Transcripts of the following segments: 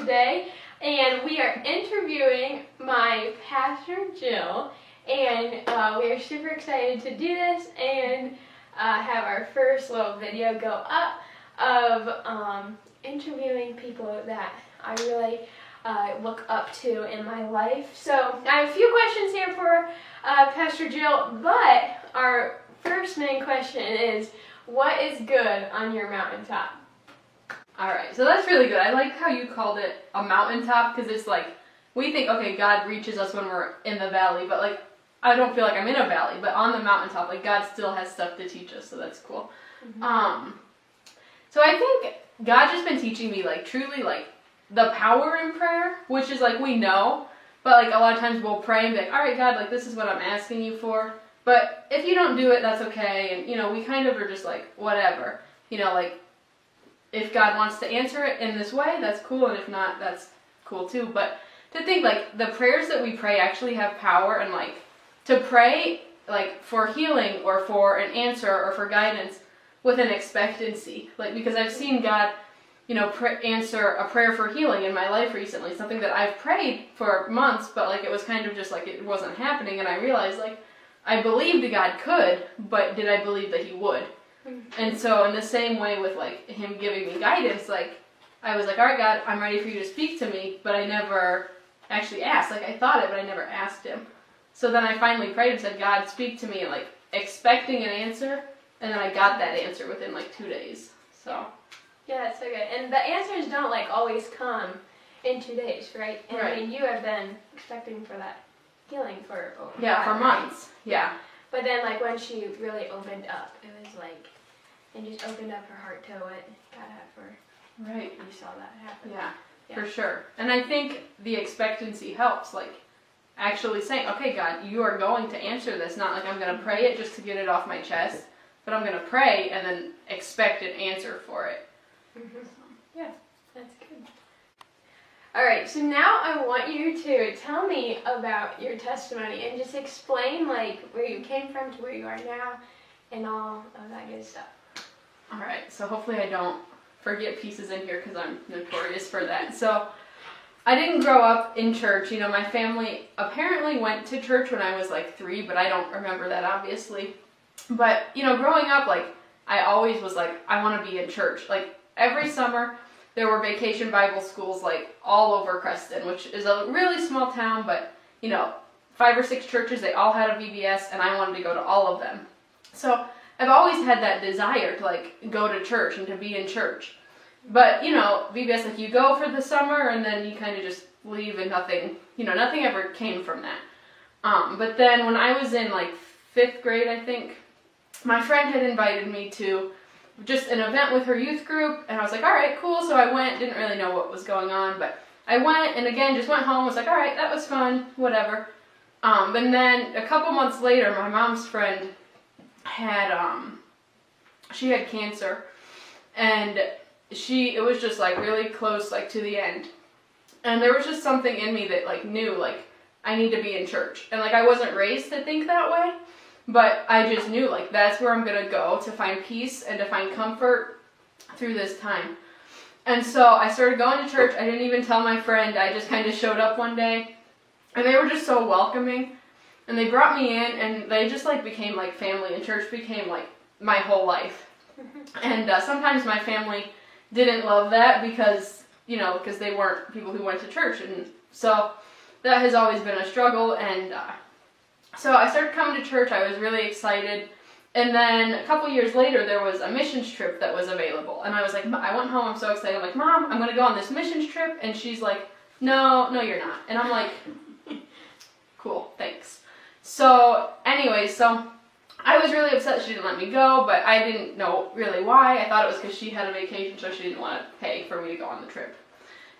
today, and we are interviewing my pastor Jill, and uh, we are super excited to do this and uh, have our first little video go up of um, interviewing people that I really uh, look up to in my life. So I have a few questions here for uh, Pastor Jill, but our first main question is, what is good on your mountaintop? All right, so that's really good. I like how you called it a mountaintop because it's like we think, okay, God reaches us when we're in the valley, but like I don't feel like I'm in a valley, but on the mountaintop, like God still has stuff to teach us, so that's cool. Mm-hmm. Um, so I think God just been teaching me like truly like the power in prayer, which is like we know, but like a lot of times we'll pray and be like, all right, God, like this is what I'm asking you for. But if you don't do it, that's okay. And you know, we kind of are just like whatever. You know, like if God wants to answer it in this way, that's cool, and if not, that's cool too. But to think like the prayers that we pray actually have power, and like to pray like for healing or for an answer or for guidance with an expectancy, like because I've seen God you know, pr- answer a prayer for healing in my life recently. Something that I've prayed for months, but like it was kind of just like it wasn't happening, and I realized like I believed God could, but did I believe that He would? And so, in the same way with like Him giving me guidance, like I was like, all right, God, I'm ready for you to speak to me, but I never actually asked. Like I thought it, but I never asked Him. So then I finally prayed and said, God, speak to me, like expecting an answer, and then I got that answer within like two days. So. Yeah, that's so good. And the answers don't like always come in two days, right? And right. I mean, you have been expecting for that healing for yeah for months. Right? Yeah. But then, like when she really opened up, it was like, and just opened up her heart to it. God had for her. Right. You saw that happen. Yeah, yeah, for sure. And I think the expectancy helps. Like actually saying, okay, God, you are going to answer this. Not like I'm going to pray it just to get it off my chest, but I'm going to pray and then expect an answer for it. Mm-hmm. Yeah, that's good. All right, so now I want you to tell me about your testimony and just explain like where you came from to where you are now and all of that good stuff. All right, so hopefully I don't forget pieces in here because I'm notorious for that. So I didn't grow up in church. You know, my family apparently went to church when I was like three, but I don't remember that obviously. But, you know, growing up, like, I always was like, I want to be in church. Like, every summer there were vacation Bible schools like all over Creston, which is a really small town, but you know, five or six churches, they all had a VBS, and I wanted to go to all of them. So I've always had that desire to like go to church and to be in church. But you know, VBS like you go for the summer and then you kind of just leave and nothing, you know, nothing ever came from that. Um, but then when I was in like fifth grade, I think, my friend had invited me to just an event with her youth group, and I was like, all right, cool. So I went, didn't really know what was going on, but I went, and again, just went home, was like, all right, that was fun, whatever. Um, and then a couple months later, my mom's friend had, um, she had cancer, and she, it was just like really close, like to the end. And there was just something in me that like knew, like, I need to be in church. And like, I wasn't raised to think that way. But I just knew like that's where I'm to go to find peace and to find comfort through this time. And so I started going to church. I didn't even tell my friend. I just kind of showed up one day. And they were just so welcoming. And they brought me in and they just like became like family and church became like my whole life. and uh, sometimes my family didn't love that because, you know, because they weren't people who went to church. And so that has always been a struggle and uh, so I started coming to church. I was really excited. And then a couple years later, there was a missions trip that was available. And I was like, I went home, I'm so excited. I'm like, Mom, I'm going to go on this missions trip. And she's like, No, no, you're not. And I'm like, Cool, thanks. So, anyway, so I was really upset she didn't let me go, but I didn't know really why. I thought it was because she had a vacation, so she didn't want to pay for me to go on the trip.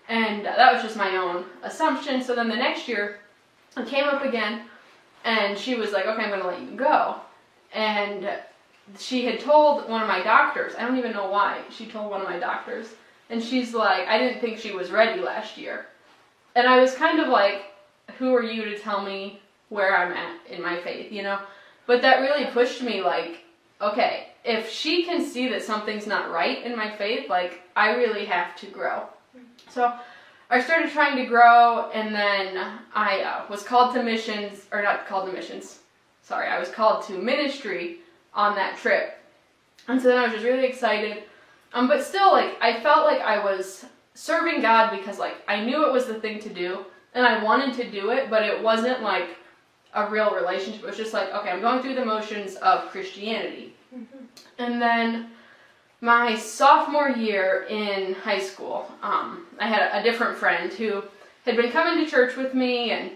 And that was just my own assumption. So then the next year, it came up again and she was like, okay, I'm going to let you go. And she had told one of my doctors, I don't even know why, she told one of my doctors, and she's like, I didn't think she was ready last year. And I was kind of like, who are you to tell me where I'm at in my faith, you know? But that really pushed me like, okay, if she can see that something's not right in my faith, like I really have to grow. So I started trying to grow, and then I uh, was called to missions, or not called to missions. Sorry, I was called to ministry on that trip, and so then I was just really excited. Um, but still, like I felt like I was serving God because like I knew it was the thing to do, and I wanted to do it, but it wasn't like a real relationship. It was just like, okay, I'm going through the motions of Christianity. Mm-hmm. And then my sophomore year in high school, um, I had a different friend who had been coming to church with me, and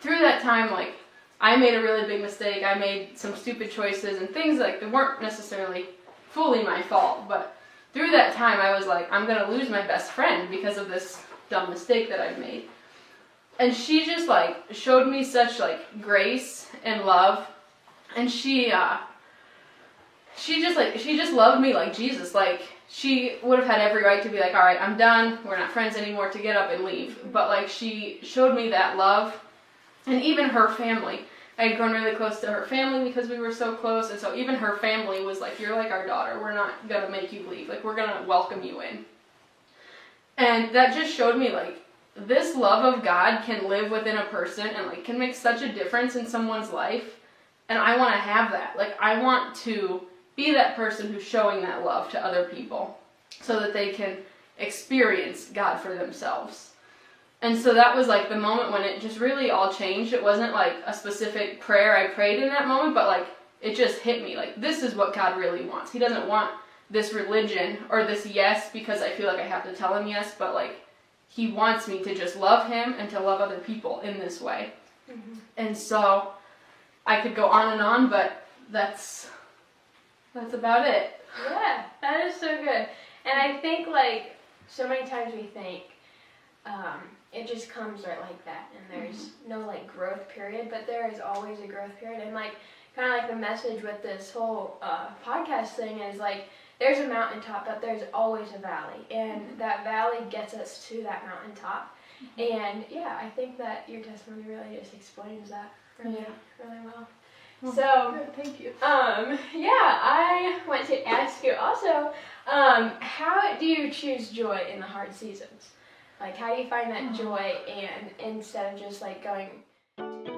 through that time, like, I made a really big mistake. I made some stupid choices and things like that weren't necessarily fully my fault, but through that time, I was like, I'm gonna lose my best friend because of this dumb mistake that I've made. And she just like showed me such like grace and love, and she uh, she just like she just loved me like Jesus. Like she would have had every right to be like, all right, I'm done. We're not friends anymore. To get up and leave. But like she showed me that love, and even her family. I had grown really close to her family because we were so close, and so even her family was like, "You're like our daughter. We're not gonna make you leave. Like we're gonna welcome you in." And that just showed me like this love of God can live within a person and like can make such a difference in someone's life. And I want to have that. Like I want to be that person who's showing that love to other people so that they can experience God for themselves. And so that was like the moment when it just really all changed. It wasn't like a specific prayer I prayed in that moment, but like it just hit me like this is what God really wants. He doesn't want this religion or this yes because I feel like I have to tell him yes, but like he wants me to just love him and to love other people in this way. Mm-hmm. And so I could go on and on, but that's that's about it. Yeah, that is so good. And I think like so many times we think um, it just comes right like that, and there's mm-hmm. no like growth period, but there is always a growth period. And like kind of like the message with this whole uh, podcast thing is like there's a mountaintop, but there's always a valley, and mm-hmm. that valley gets us to that mountaintop. Mm-hmm. And yeah, I think that your testimony really just explains that really, yeah. really well. So thank you. Um, yeah, I want to ask you also, um, how do you choose joy in the hard seasons? Like, how do you find that joy, and instead of just like going happiness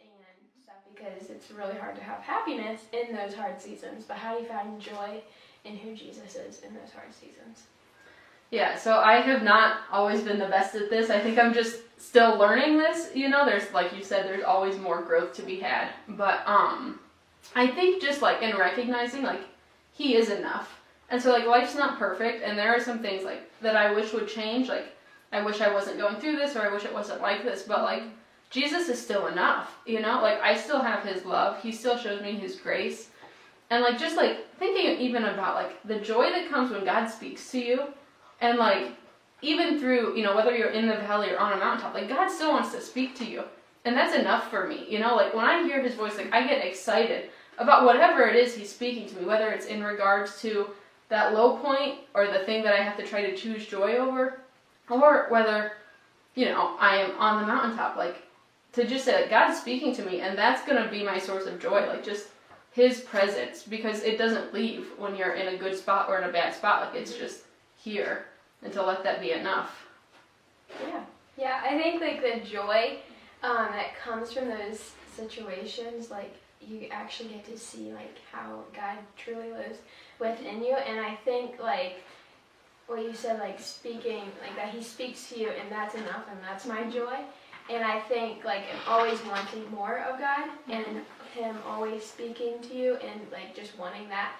and stuff, because it's really hard to have happiness in those hard seasons. But how do you find joy in who Jesus is in those hard seasons? Yeah, so I have not always been the best at this. I think I'm just still learning this. You know, there's like you said, there's always more growth to be had. But um, I think just like in recognizing like he is enough, and so like life's not perfect, and there are some things like that I wish would change. Like I wish I wasn't going through this, or I wish it wasn't like this. But like Jesus is still enough. You know, like I still have His love. He still shows me His grace. And like just like thinking even about like the joy that comes when God speaks to you and like, even through, you know, whether you're in the valley or on a mountaintop, like God still wants to speak to you. And that's enough for me. You know, like when I hear his voice, like I get excited about whatever it is he's speaking to me, whether it's in regards to that low point or the thing that I have to try to choose joy over, or whether, you know, I am on the mountaintop. Like to just say like God's speaking to me and that's gonna be my source of joy. Like just his presence because it doesn't leave when you're in a good spot or in a bad spot. Like it's just here and to let that be enough. Yeah. Yeah, I think like the joy um, that comes from those situations, like you actually get to see like how God truly lives within you, and I think like what you said, like speaking, like that He speaks to you, and that's enough, and that's my joy. And I think like always wanting more of God, and Him always speaking to you, and like just wanting that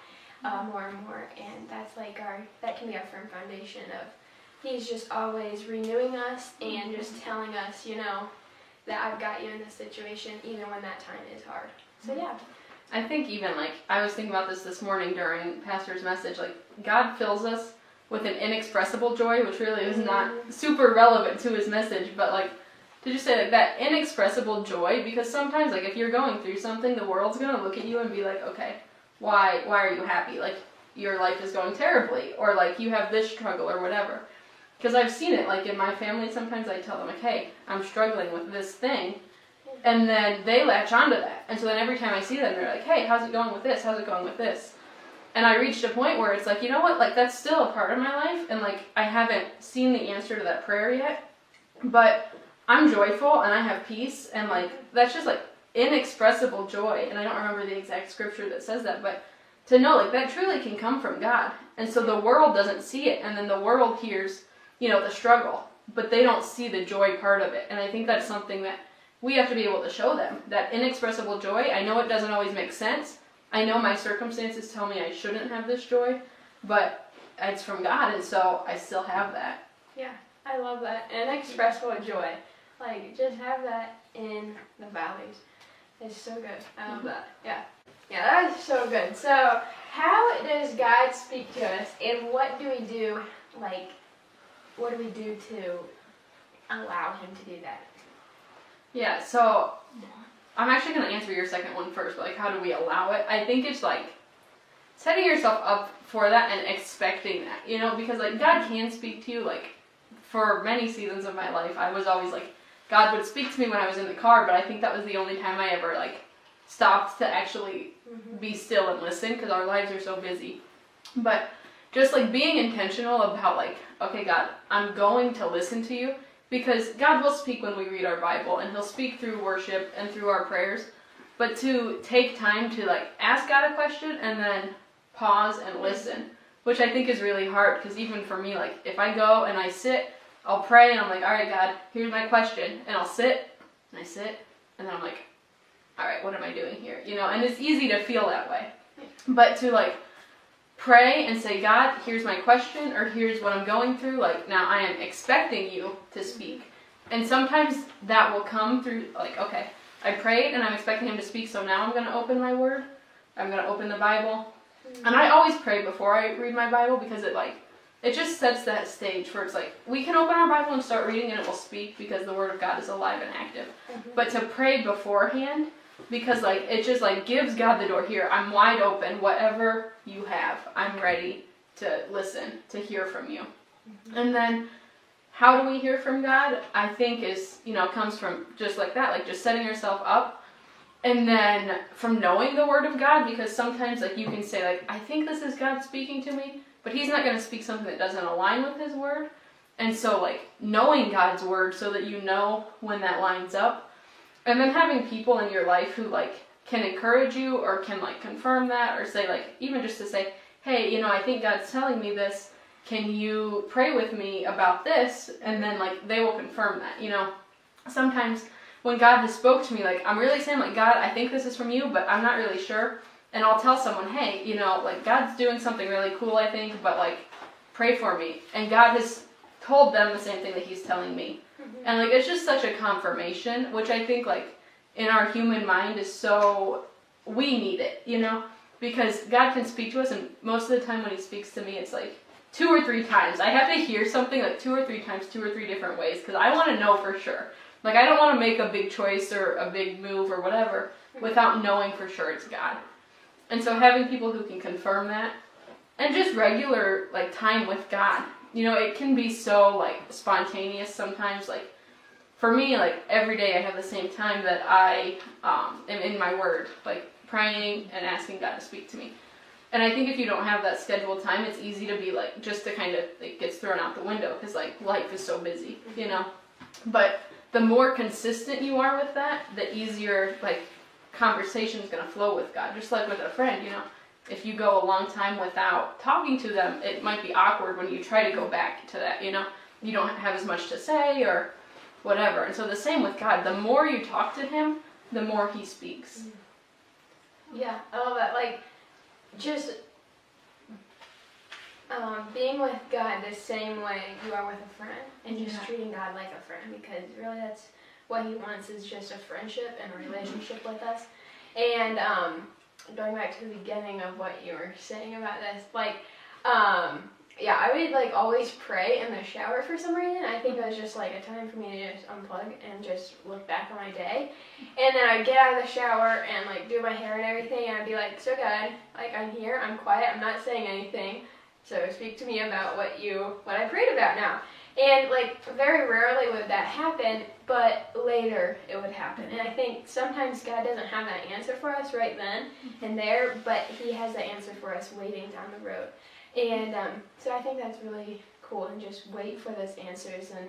uh, more and more, and that's like our that can be our firm foundation of He's just always renewing us and just telling us, you know, that I've got you in this situation, even when that time is hard. So yeah. I think even like I was thinking about this this morning during Pastor's message. Like God fills us with an inexpressible joy, which really is not mm-hmm. super relevant to his message, but like to just say like that inexpressible joy because sometimes like if you're going through something, the world's gonna look at you and be like, okay, why why are you happy? Like your life is going terribly, or like you have this struggle or whatever. Because I've seen it, like in my family, sometimes I tell them, like, hey, I'm struggling with this thing. And then they latch onto that. And so then every time I see them, they're like, hey, how's it going with this? How's it going with this? And I reached a point where it's like, you know what, like that's still a part of my life, and like I haven't seen the answer to that prayer yet, but I'm joyful and I have peace, and like that's just like inexpressible joy. And I don't remember the exact scripture that says that, but to know like that truly can come from God. And so the world doesn't see it, and then the world hears, you know, the struggle, but they don't see the joy part of it. And I think that's something that we have to be able to show them that inexpressible joy. I know it doesn't always make sense. I know my circumstances tell me I shouldn't have this joy, but it's from God, and so I still have that. Yeah, I love that. Inexpressible joy. Like, just have that in the valleys. It's so good. I love mm-hmm. that. Yeah. Yeah, that is so good. So, how does God speak to us, and what do we do? Like, what do we do to allow Him to do that? Yeah, so I'm actually going to answer your second one first, but like, how do we allow it? I think it's like setting yourself up for that and expecting that, you know, because like God can speak to you. Like, for many seasons of my life, I was always like, God would speak to me when I was in the car, but I think that was the only time I ever like stopped to actually mm-hmm. be still and listen because our lives are so busy. But just like being intentional about like, okay, God, I'm going to listen to you because God will speak when we read our Bible and he'll speak through worship and through our prayers. But to take time to like ask God a question and then pause and listen, which I think is really hard because even for me, like if I go and I sit, I'll pray and I'm like, all right, God, here's my question. And I'll sit and I sit and then I'm like, all right, what am I doing here? You know, and it's easy to feel that way. But to like pray and say, God, here's my question or here's what I'm going through, like now I am expecting you to speak. And sometimes that will come through, like, okay, I prayed and I'm expecting him to speak, so now I'm going to open my word. I'm going to open the Bible. And I always pray before I read my Bible because it, like, it just sets that stage where it's like we can open our Bible and start reading and it will speak because the Word of God is alive and active. Mm-hmm. But to pray beforehand because like it just like gives God the door here. I'm wide open. Whatever you have, I'm ready to listen, to hear from you. And then how do we hear from God? I think is, you know, comes from just like that, like just setting yourself up and then from knowing the word of God because sometimes like you can say like I think this is God speaking to me, but he's not going to speak something that doesn't align with his word. And so like knowing God's word so that you know when that lines up. And then having people in your life who like can encourage you or can like confirm that or say like even just to say hey you know i think god's telling me this. Can you pray with me about this? And then like they will confirm that you know? Sometimes when god has spoke to me like i'm really saying like god i think this is from you but i'm not really sure and i'll tell someone hey you know like god's doing something really cool i think but like pray for me and god has told them the same thing that he's telling me mm-hmm. and like it's just such a confirmation, which I think like in our human mind is so we need it, you know? Because God can speak to us and most of the time when he speaks to me it's like two or three times. I have to hear something like two or three times, two or three different ways because I want to know for sure. Like I don't want to make a big choice or a big move or whatever mm-hmm. without knowing for sure it's God. And so having people who can confirm that and just regular like time with God you know, it can be so like spontaneous sometimes. Like for me, like every day I have the same time that I um, am in my word, like praying and asking God to speak to me. And I think if you don't have that scheduled time, it's easy to be like just to kind of it gets thrown out the window because like life is so busy, you know. But the more consistent you are with that, the easier like conversation is gonna flow with God. Just like with a friend, you know if you go a long time without talking to them, it might be awkward when you try to go back to that, you know? You don't have as much to say or whatever. And so the same with God. The more you talk to him, the more he speaks. Yeah, I love that. Like, just um, being with God the same way you are with a friend, and just Yeah. treating God like a friend, because really that's what He wants is just a friendship and a relationship with us. And um, going back to the beginning of what you were saying about this, like, um, yeah, I would like always pray in the shower for some reason. I think it was just like a time for me to just unplug and just look back on my day. And then I'd get out of the shower and like do my hair and everything, and I'd be like, "So God, like I'm here, I'm quiet, I'm not saying anything." So speak to me about what you what I prayed about now. And like very rarely would that happen, but later it would happen. And I think sometimes God doesn't have that answer for us right then and there, but He has the answer for us waiting down the road. And um, so I think that's really cool. And just wait for those answers and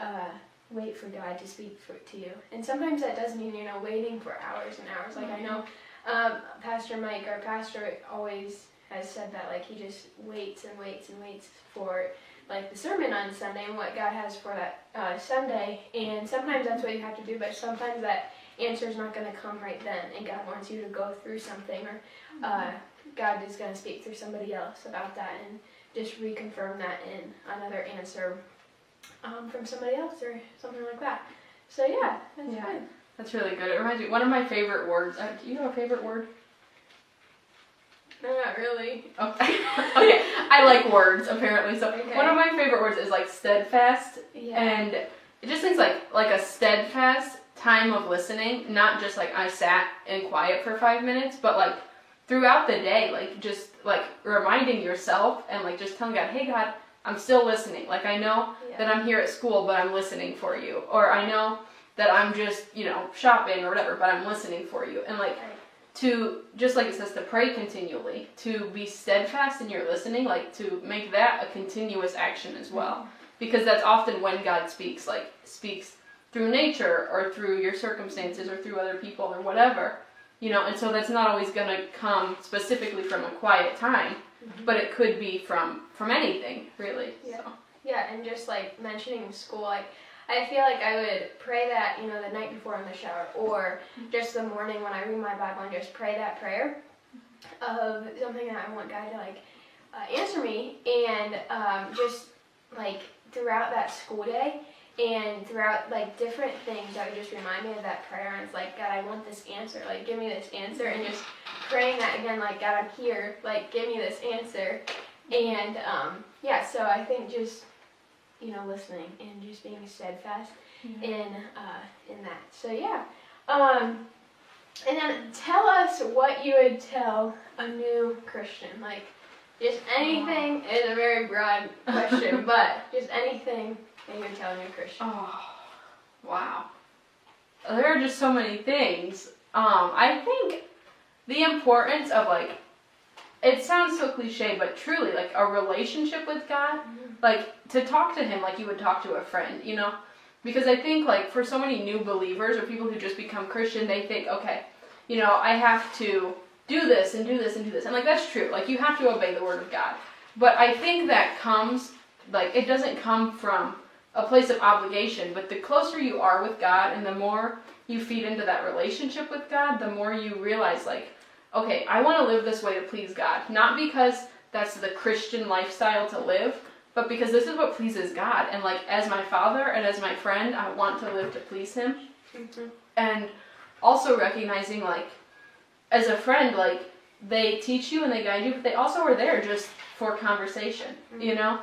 uh, wait for God to speak for, to you. And sometimes that does mean you know waiting for hours and hours. Like I know um, Pastor Mike, our pastor, always has said that like he just waits and waits and waits for like the sermon on Sunday and what God has for that uh, Sunday. And sometimes that's what you have to do, but sometimes that answer is not going to come right then, and God wants you to go through something, or uh, God is going to speak through somebody else about that, and just reconfirm that in another answer um, from somebody else or something like that. So yeah, that's Yeah. good. That's really good. It reminds me one of my favorite words. Uh, do you know a favorite word? No, not really. Okay. okay. I like words apparently. So Okay. one of my favorite words is like steadfast, Yeah. and it just thinks like like a steadfast time of listening, not just like I sat in quiet for five minutes, but like throughout the day, like just like reminding yourself and like just telling God, hey God, I'm still listening. Like I know yeah. that I'm here at school, but I'm listening for you, or I know that I'm just you know shopping or whatever, but I'm listening for you, and like Right. To just like it says to pray continually to be steadfast in your listening like to make that a continuous action as well because that's often when god speaks like speaks through nature or through your circumstances or through other people or whatever you know and so that's not always going to come specifically from a quiet time Mhm. but it could be from from anything really Yeah. so Yeah, and just like mentioning school, like I feel like I would pray that, you know, the night before in the shower, or just the morning when I read my Bible and just pray that prayer of something that I want God to like uh, answer me, and um, just like throughout that school day and throughout like different things that would just remind me of that prayer. And it's like God I want this answer. Like give me this answer. And just praying that again like God I'm here. Like give me this answer. And um, yeah so I think just you know listening and just being steadfast in uh, in that. So yeah. Um, and then tell us what you would tell a new Christian. Like just anything is a very broad question but just anything that you would tell a new Christian. Oh, wow. There are just so many things. Um, I think the importance of like, it sounds so cliche, but truly, like a relationship with God, mm-hmm. like to talk to Him like you would talk to a friend, you know? Because I think like for so many new believers or people who just become Christian, they think, okay, you know, I have to do this and do this and do this. And like that's true. Like you have to obey the word of God. But I think that comes like it doesn't come from a place of obligation, but the closer you are with God and the more you feed into that relationship with God, the more you realize, like, okay, I want to live this way to please God. Not because that's the Christian lifestyle to live, but because this is what pleases God. And, like, as my father and as my friend, I want to live to please Him. Mhm. And also recognizing, like, as a friend, like, they teach you and they guide you, but they also are there just for conversation, you know?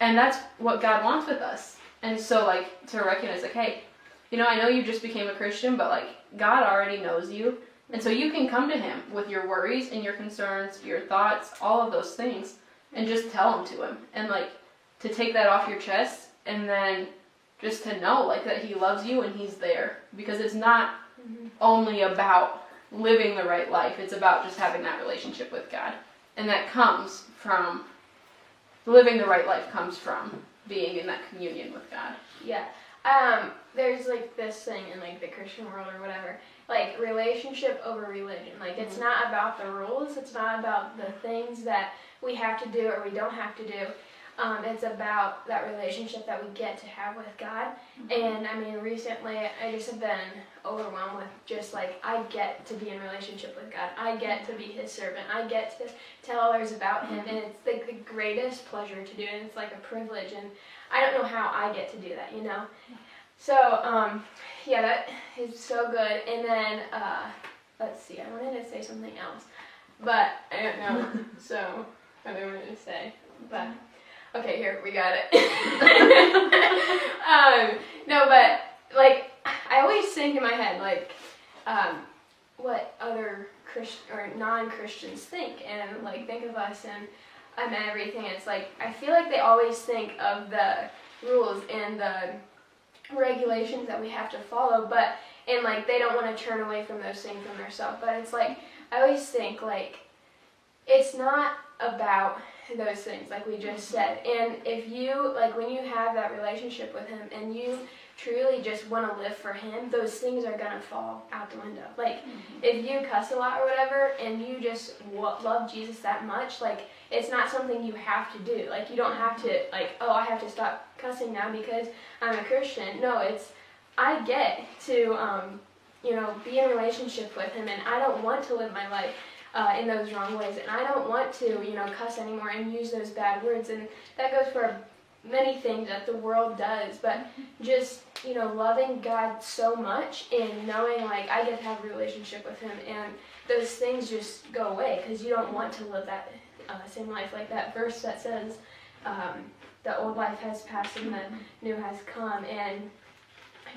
And that's what God wants with us. And so, like, to recognize, like, hey, you know, I know you just became a Christian, but, like, God already knows you. And so you can come to Him with your worries and your concerns, your thoughts, all of those things, and just tell them to Him. And, like, to take that off your chest and then just to know, like, that He loves you and He's there. Because it's not Mhm. only about living the right life, it's about just having that relationship with God. And that comes from living the right life, comes from being in that communion with God. Yeah. Um, there's like this thing in like the Christian world or whatever, like relationship over religion. Like it's mm-hmm. not about the rules, it's not about the things that we have to do or we don't have to do. Um, it's about that relationship that we get to have with God. Mm-hmm. And I mean, recently I just have been overwhelmed with just like I get to be in relationship with God. I get to be His servant. I get to tell others about Him, mm-hmm. and it's like the greatest pleasure to do, and it's like a privilege. And I don't know how I get to do that, you know. So um, yeah, that is so good. And then uh, let's see, I wanted to say something else, but I don't know. so I do I wanted to say? But okay, here we got it. um, no, but like I always think in my head like um, what other Christian or non-Christians think, and like think of us and and everything. It's like I feel like they always think of the rules and the regulations that we have to follow, but and like they don't want to turn away from those things from themselves. But it's like I always think like it's not about those things like we just said. And if you like when you have that relationship with him and you truly just want to live for him, those things are gonna fall out the window. Like mm-hmm. if you cuss a lot or whatever, and you just love Jesus that much, like it's not something you have to do. Like you don't have to like, oh, I have to stop cussing now because I'm a Christian. No, it's I get to um, you know be in a relationship with him, and I don't want to live my life. Uh, in those wrong ways, and I don't want to, you know, cuss anymore and use those bad words, and that goes for many things that the world does, but just you know, loving God so much and knowing like I get to have a relationship with Him, and those things just go away because you don't want to live that uh, same life like that verse that says, um, "The old life has passed and the new has come," and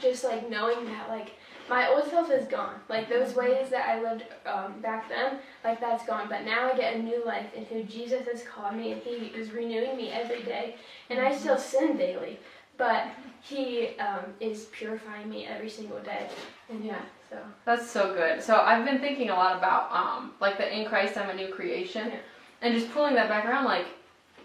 just like knowing that like my old self is gone. Like those ways that I lived um, back then, like that's gone. But now I get a new life in who Jesus has called me, and He is renewing me every day. And I still sin daily, but he um, is purifying me every single day. And yeah, so. That's so good. So I've been thinking a lot about um, like the in Christ I'm a new creation, yeah. and just pulling that back around. Like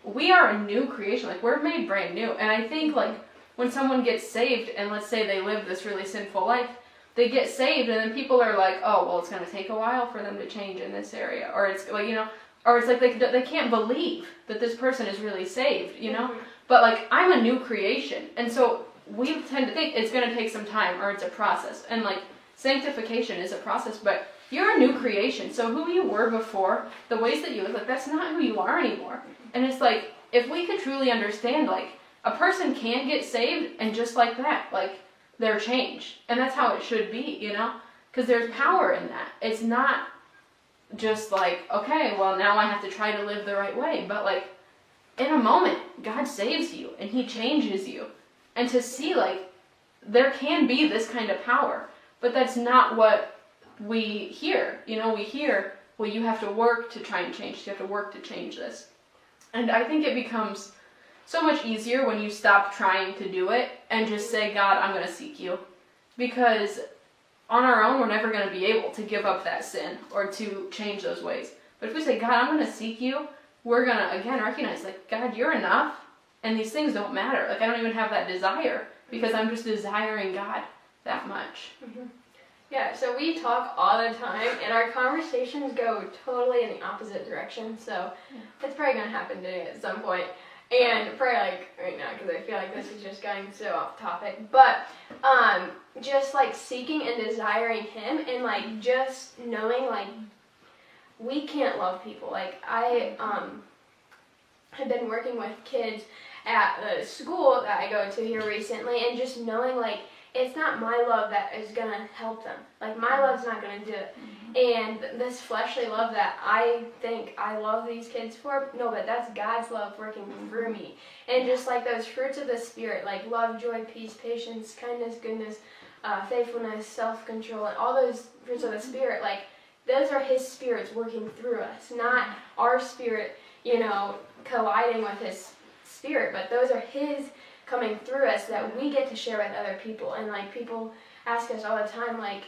we are a new creation. Like we're made brand new. And I think like when someone gets saved, and let's say they live this really sinful life, they get saved, and then people are like, oh well, it's gonna take a while for them to change in this area, or it's like you know. Or it's like they, they can't believe that this person is really saved, you know? Mm-hmm. But like, I'm a new creation. And so we tend to think it's going to take some time or it's a process. And like sanctification is a process, but you're a new creation. So who you were before, the ways that you look like, that's not who you are anymore. And it's like, if we could truly understand, like, a person can get saved and just like that, like, they're changed. And that's how it should be, you know? Because there's power in that. It's not just like, okay, well, now I have to try to live the right way. But like, in a moment, God saves you and He changes you. And to see like there can be this kind of power but that's not what we hear. You know we hear well you have to work to try and change. You have to work to change this. And i think it becomes so much easier when you stop trying to do it and just say god i'm going to seek you. Because on our own we're never going to be able to give up that sin or to change those ways. But if we say god i'm going to seek you we're going to again recognize like god you're enough and these things don't matter. Like I don't even have that desire because I'm just desiring God that much. Mm-hmm. Yeah, so we talk all the time, and our conversations go totally in the opposite direction. So yeah. that's probably gonna happen today at some point, and probably like right now because I feel like this is just going so off topic. But um, just like seeking and desiring Him, and like just knowing like we can't love people. Like I um have been working with kids at the school that I go to here recently, and just knowing like it's not my love that is gonna help them. Like my love's not gonna do it. Mm-hmm. And this fleshly love that I think I love these kids for, no, but that's God's love working mm-hmm. through me. And just like those fruits of the spirit, like love, joy, peace, patience, kindness, goodness, uh, faithfulness, self-control, and all those fruits of the mm-hmm. spirit, like those are His spirits working through us, not our spirit, you know, colliding with His spirit, but those are His coming through us that we get to share with other people. And like people ask us all the time, like,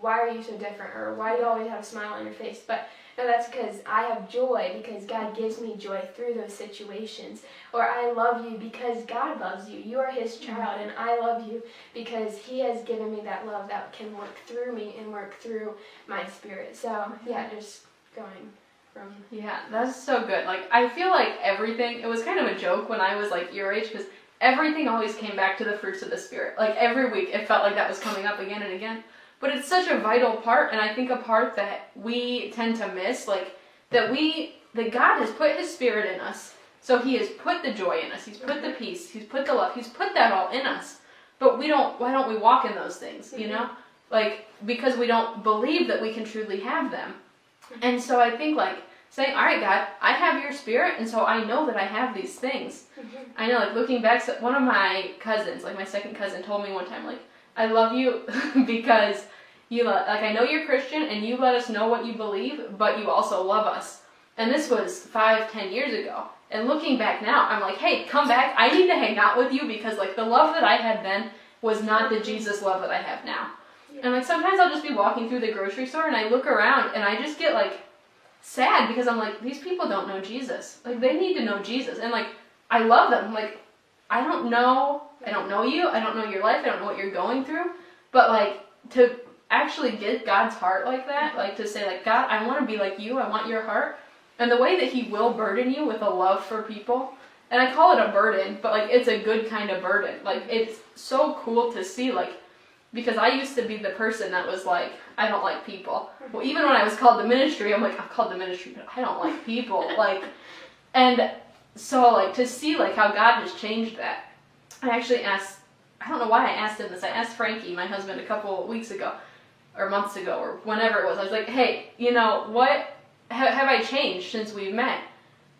why are you so different? Or why do you always have a smile on your face? But no, that's because I have joy because God gives me joy through those situations. Or I love you because God loves you. You are His mm-hmm. child, and I love you because He has given me that love that can work through me and work through my spirit. So, yeah, just going from. Yeah, that's so good. Like I feel like everything. It was kind of a joke when I was like your age because everything always came back to the fruits of the spirit. Like every week, it felt like that was coming up again and again. But it's such a vital part, and I think a part that we tend to miss. Like that we that God has put His Spirit in us. So He has put the joy in us. He's put the peace. He's put the love. He's put that all in us. But we don't. Why don't we walk in those things? You know, like because we don't believe that we can truly have them. And so I think like saying, all right, God, I have your spirit, and so I know that I have these things. Mm-hmm. I know, like looking back, one of my cousins, like my second cousin, told me one time, like, I love you because you let, like I know you're Christian and you let us know what you believe, but you also love us. And this was five, ten years ago. And looking back now, I'm like, hey, come back. I need to hang out with you because like the love that I had then was not the Jesus love that I have now. And like sometimes I'll just be walking through the grocery store and I look around and I just get like sad because I'm like, these people don't know Jesus. Like they need to know Jesus. And like I love them. Like I don't know I don't know you, I don't know your life, I don't know what you're going through. But like to actually get God's heart like that, like to say like God, I want to be like you, I want your heart. And the way that he will burden you with a love for people, and I call it a burden, but like it's a good kind of burden. Like it's so cool to see like because I used to be the person that was like, I don't like people. Well, even when I was called the ministry, I'm like, I'm called the ministry, but I don't like people. like, and so like to see like how God has changed that. I actually asked, I don't know why I asked him this. I asked Frankie, my husband, a couple weeks ago, or months ago, or whenever it was. I was like, hey, you know what? Ha- have I changed since we've met?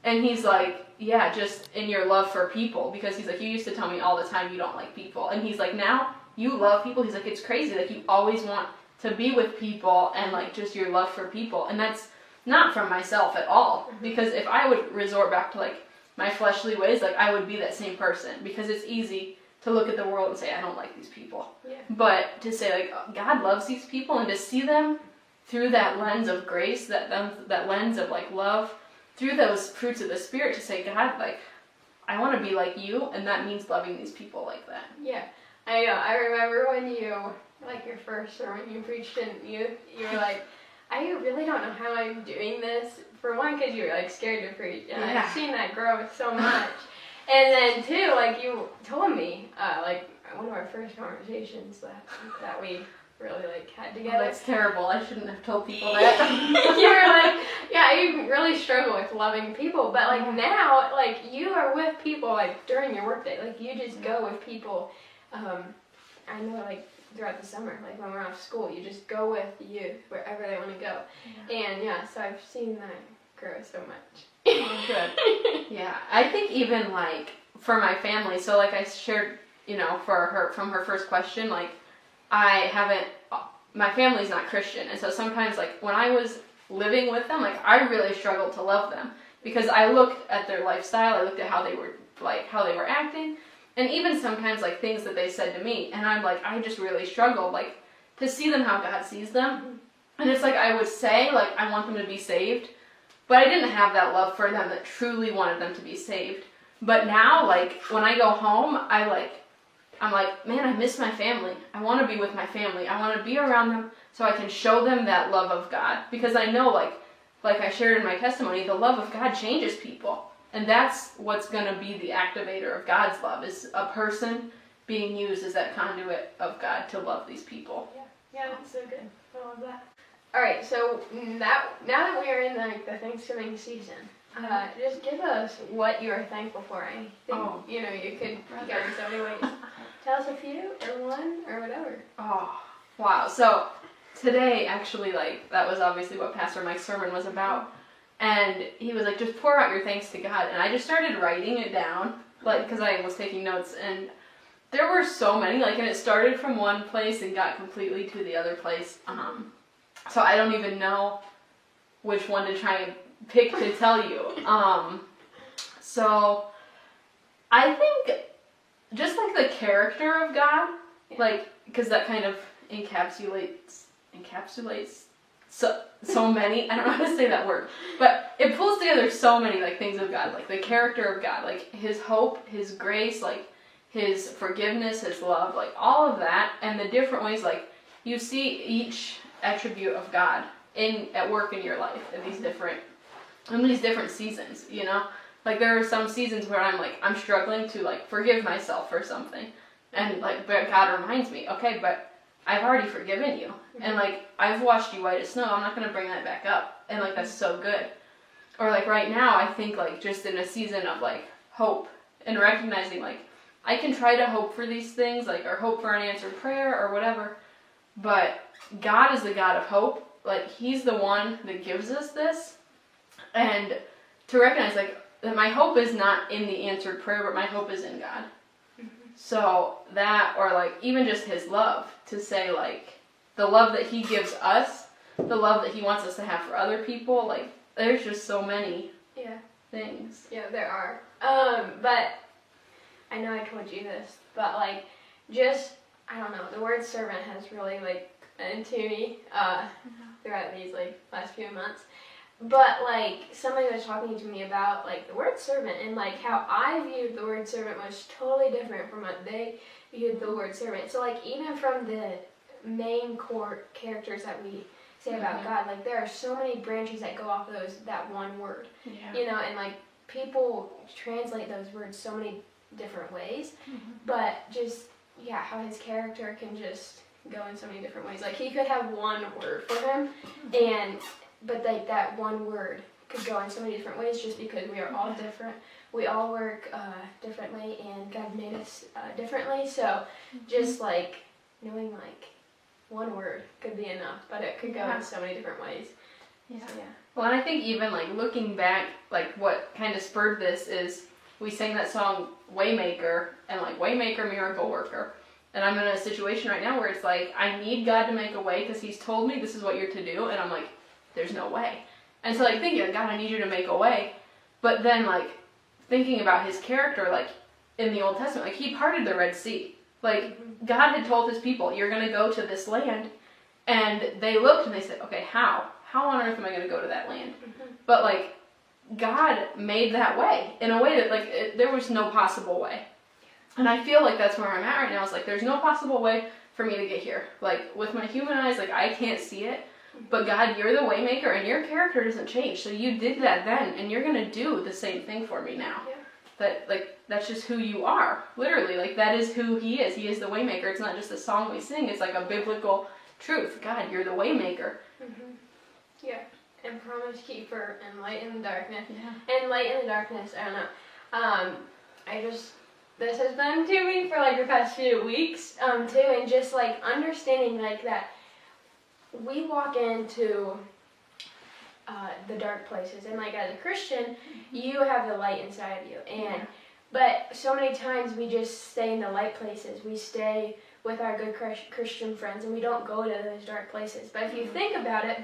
And he's like, yeah, just in your love for people, because he's like, you used to tell me all the time you don't like people, and he's like, now you love people. He's like, it's crazy. Like you always want to be with people and like just your love for people. And that's not from myself at all. Mm-hmm. Because if I would resort back to like my fleshly ways, like I would be that same person. Because it's easy to look at the world and say, I don't like these people. Yeah. But to say like God loves these people and to see them through that lens of grace, that them that lens of like love, through those fruits of the spirit to say, God, like I want to be like you, and that means loving these people like that. Yeah. I know. I remember when you, like your first sermon you preached in youth, you were like, I really don't know how I'm doing this. For one, because you were like scared to preach, and Yeah. I've seen that grow so much. and then two, like you told me, uh, like one of our first conversations that that we really like had Oh, together. that's terrible. I shouldn't have told people that. you were like, yeah, you really struggle with loving people, but like now, like you are with people like during your workday, like you just go with people. Um, I know, like throughout the summer, like when we're off school, you just go with the youth wherever they want to go, and yeah, so I've seen that grow so much. Oh, good. Yeah, I think even like for my family. So like I shared, you know, for her from her first question, like I haven't. My family's not Christian, and so sometimes like when I was living with them, like I really struggled to love them because I looked at their lifestyle, I looked at how they were like how they were acting, and even sometimes like things that they said to me, and I'm like I just really struggled like to see them how God sees them, and it's like I would say like I want them to be saved, but I didn't have that love for them that truly wanted them to be saved. But now, like when I go home, I like I'm like, man, I miss my family. I want to be with my family. I want to be around them so I can show them that love of God because I know like like I shared in my testimony, the love of God changes people. And that's what's going to be the activator of God's love is a person being used as that conduit of God to love these people. Yeah, that's so good. I love that. All right, so now now that we are in like the Thanksgiving season, uh, just give us what you are thankful for. I think Oh. you know you could Brother. go in so many ways. Tell us a few or one or whatever. Oh, wow. So today, actually, like, that was obviously what Pastor Mike's sermon was about. And he was like, just pour out your thanks to God. And I just started writing it down, like, because I was taking notes. And there were so many, like, and it started from one place and got completely to the other place. Um, so I don't even know which one to try and pick to tell you. Um, so I think just like the character of God, like because that kind of encapsulates encapsulates so so many. I don't know how to say that word, but it pulls together so many like things of God, like the character of God, like His hope, His grace, like His forgiveness, His love, like all of that, and the different ways like you see each attribute of God in at work in your life in these different in these different seasons, you know. Like there are some seasons where I'm like I'm struggling to like forgive myself for something, and like but God reminds me, okay, but I've already forgiven you, and like I've washed you white as snow. I'm not gonna bring that back up, and like that's so good. Or like right now, I think like just in a season of like hope and recognizing like I can try to hope for these things, like or hope for an answered prayer or whatever, but God is the God of hope. Like He's the one that gives us this, and to recognize like that my hope is not in the answered prayer, but my hope is in God. So that, or like even just His love, to say like the love that He gives us, the love that He wants us to have for other people, like there's just so many Yeah. things. Yeah, there are. Um, but I know I told you this, but like, just I don't know. The word servant has really like into me uh, throughout these like last few months. But like somebody was talking to me about like the word servant and like how I viewed the word servant was totally different from what they viewed the word servant. So like even from the main core characters that we say about Mhm. God, like there are so many branches that go off of those that one word Yeah. you know, and like people translate those words so many different ways, Mhm. but just yeah, how his character can just go in so many different ways. Like he could have one word for him, and but like that one word could go in so many different ways just because we are all different. We all work uh, differently, and God made us uh, differently. So just like knowing like one word could be enough, but it could go Yeah. in so many different ways. Yeah. So, yeah. Well, and I think even like looking back, like what kind of spurred this is we sang that song Waymaker and like Waymaker, Miracle Worker. And I'm in a situation right now where it's like I need God to make a way because He's told me this is what you're to do, and I'm like, there's no way. And so like thinking, God, I need you to make a way. But then like thinking about His character, like in the Old Testament, like He parted the Red Sea. Like God had told His people, you're gonna go to this land, and they looked and they said, okay, how? How on earth am I gonna go to that land? Mhm. But like, God made that way in a way that like it, there was no possible way. And I feel like that's where I'm at right now. Is like there's no possible way for me to get here. Like with my human eyes, like I can't see it. But God, you're the waymaker, and your character doesn't change. So you did that then, and you're gonna do the same thing for me now. Yeah. That like that's just who you are. Literally, like that is who He is. He is the waymaker. It's not just a song we sing. It's like a biblical truth. God, you're the waymaker. hmm Yeah, and promise keeper and light in the darkness. Yeah. And light in the darkness, I don't know. Um, I just this has been to me for like the past few weeks, um, too, and just like understanding like that we walk into uh, the dark places, and like as a Christian, you have the light inside of you, and Yeah. but so many times we just stay in the light places. We stay with our good Christian friends, and we don't go to those dark places. But if you Mhm. think about it,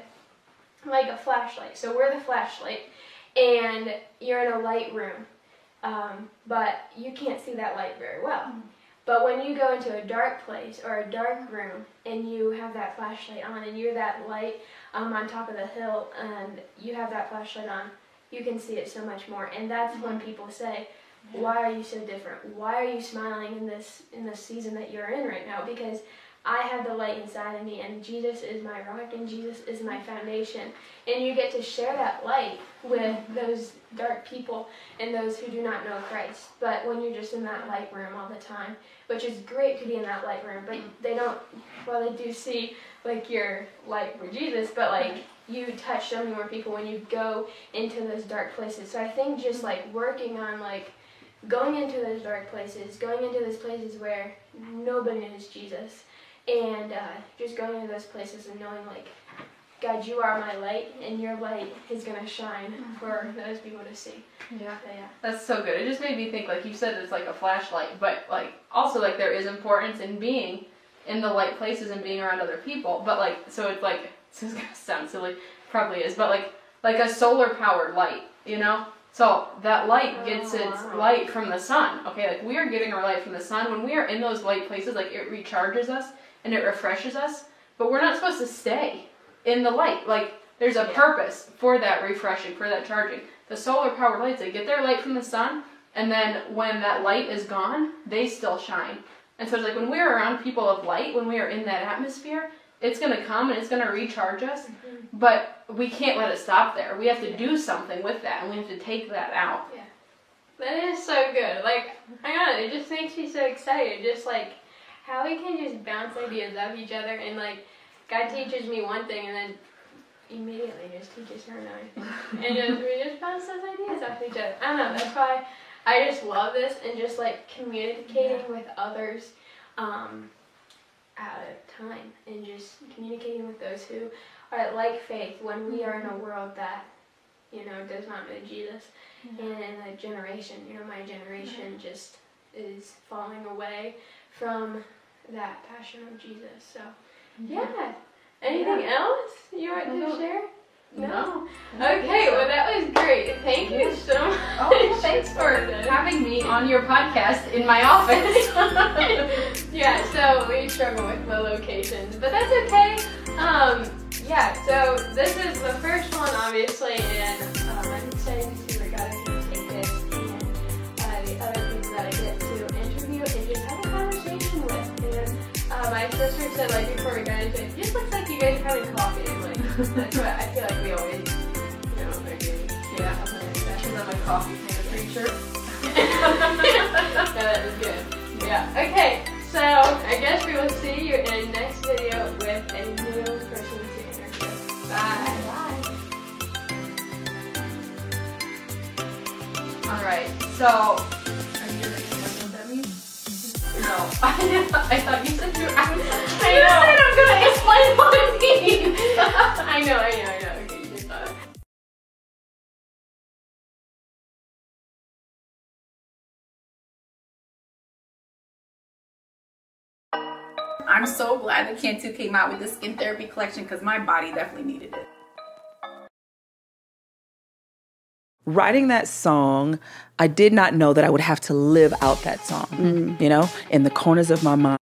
like a flashlight. So we're the flashlight, and you're in a light room, um, but you can't see that light very well. But when you go into a dark place or a dark room and you have that flashlight on and you're that light um, on top of the hill and you have that flashlight on, you can see it so much more. And that's when people say, "Why are you so different? Why are you smiling in this in this season that you're in right now?" Because I have the light inside of me, and Jesus is my rock, and Jesus is my foundation. And you get to share that light with those dark people and those who do not know Christ. But when you're just in that light room all the time, which is great to be in that light room, but they don't, well, they do see like your light for Jesus, but like you touch so many more people when you go into those dark places. So I think just like working on like going into those dark places, going into those places where nobody knows Jesus, and uh, just going to those places and knowing like God, you are my light, and your light is gonna shine for those people to see. Yeah. So yeah. That's so good. It just made me think, like you said, it's like a flashlight, but like also like there is importance in being in the light places and being around other people. But like, so it's like this is gonna sound silly, probably is, but like like a solar powered light, you know. So that light gets Oh, its wow. light from the sun. Okay, like we are getting our light from the sun. When we are in those light places, like it recharges us and it refreshes us. But we're not supposed to stay in the light. Like there's a Yeah. purpose for that refreshing, for that charging. The solar powered lights, they get their light from the sun, and then when that light is gone, they still shine. And so it's like when we're around people of light, when we are in that atmosphere, it's gonna come and it's gonna recharge us, mm-hmm. but we can't let it stop there. We have to do something with that, and we have to take that out. That is so good. Like, I don't know, it just makes me so excited. Just like how we can just bounce ideas off each other and like God teaches me one thing and then immediately just teaches her another. And just we just bounce those ideas off each other. I don't know, that's why I just love this and just like communicating with others um out of time and just communicating with those who are like faith when we are in a world that you know does not know Jesus. And in a generation, you know, my generation just is falling away from that passion of Jesus. So, yeah. Anything else you want to No. share? No. Okay, well that was great. Thank you so much. Oh, thanks for having me on your podcast in my office. yeah, so we struggle with the locations, but that's okay. Um, yeah, so this is the first one, obviously, and said, like, before we got into it, just looks like you guys are having coffee. And, like, that's what I feel like we always, you know, are doing. yeah, I'm a coffee kind of preacher. yeah, that was good. Yeah. Okay, so I guess we will see you in next video with a new person to interview. Bye. Bye. All right. So, are you gonna explain what that means? No. I thought you said you were. I I know. said I'm gonna explain what it means. I know, I know, I know. Okay, you did that. I'm so glad that Cantu came out with this skin therapy collection because my body definitely needed it. writing that song, I did not know that I would have to live out that song, mm. you know, in the corners of my mind.